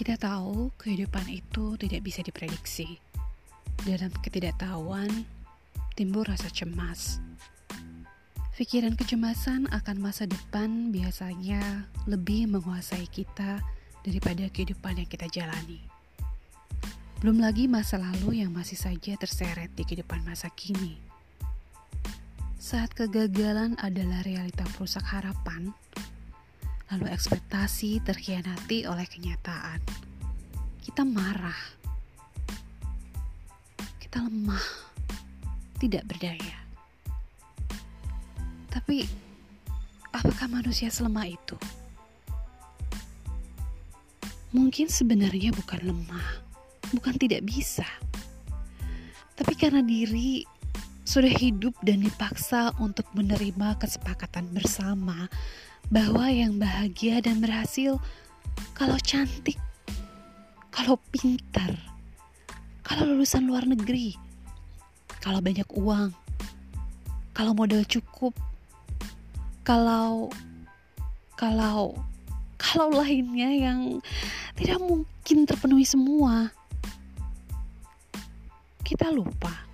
Kita tahu kehidupan itu tidak bisa diprediksi. Dalam ketidaktahuan, timbul rasa cemas. Pikiran kecemasan akan masa depan biasanya lebih menguasai kita daripada kehidupan yang kita jalani. Belum lagi masa lalu yang masih saja terseret di kehidupan masa kini. Saat kegagalan adalah realita perusak harapan, lalu ekspektasi terkhianati oleh kenyataan. Kita marah, kita lemah, tidak berdaya. Tapi, apakah manusia selemah itu? Mungkin sebenarnya bukan lemah, bukan tidak bisa, tapi karena diri sudah hidup dan dipaksa untuk menerima kesepakatan bersama bahwa yang bahagia dan berhasil kalau cantik, kalau pintar, kalau lulusan luar negeri, kalau banyak uang, kalau modal cukup, kalau kalau kalau lainnya yang tidak mungkin terpenuhi semua. Kita lupa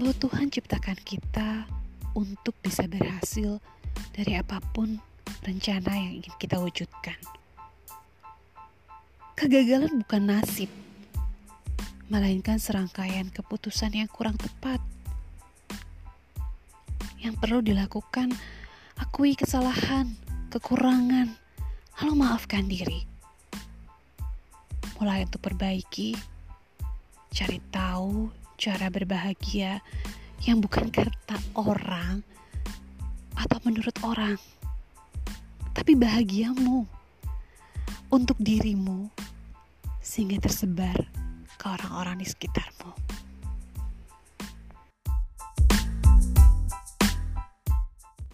bahwa Tuhan ciptakan kita untuk bisa berhasil dari apa pun rencana yang ingin kita wujudkan. Kegagalan bukan nasib, melainkan serangkaian keputusan yang kurang tepat. Yang perlu dilakukan, akui kesalahan, kekurangan, lalu maafkan diri. Mulai untuk perbaiki, cari tahu cara berbahagia yang bukan kata orang atau menurut orang tapi bahagiamu untuk dirimu sehingga tersebar ke orang-orang di sekitarmu.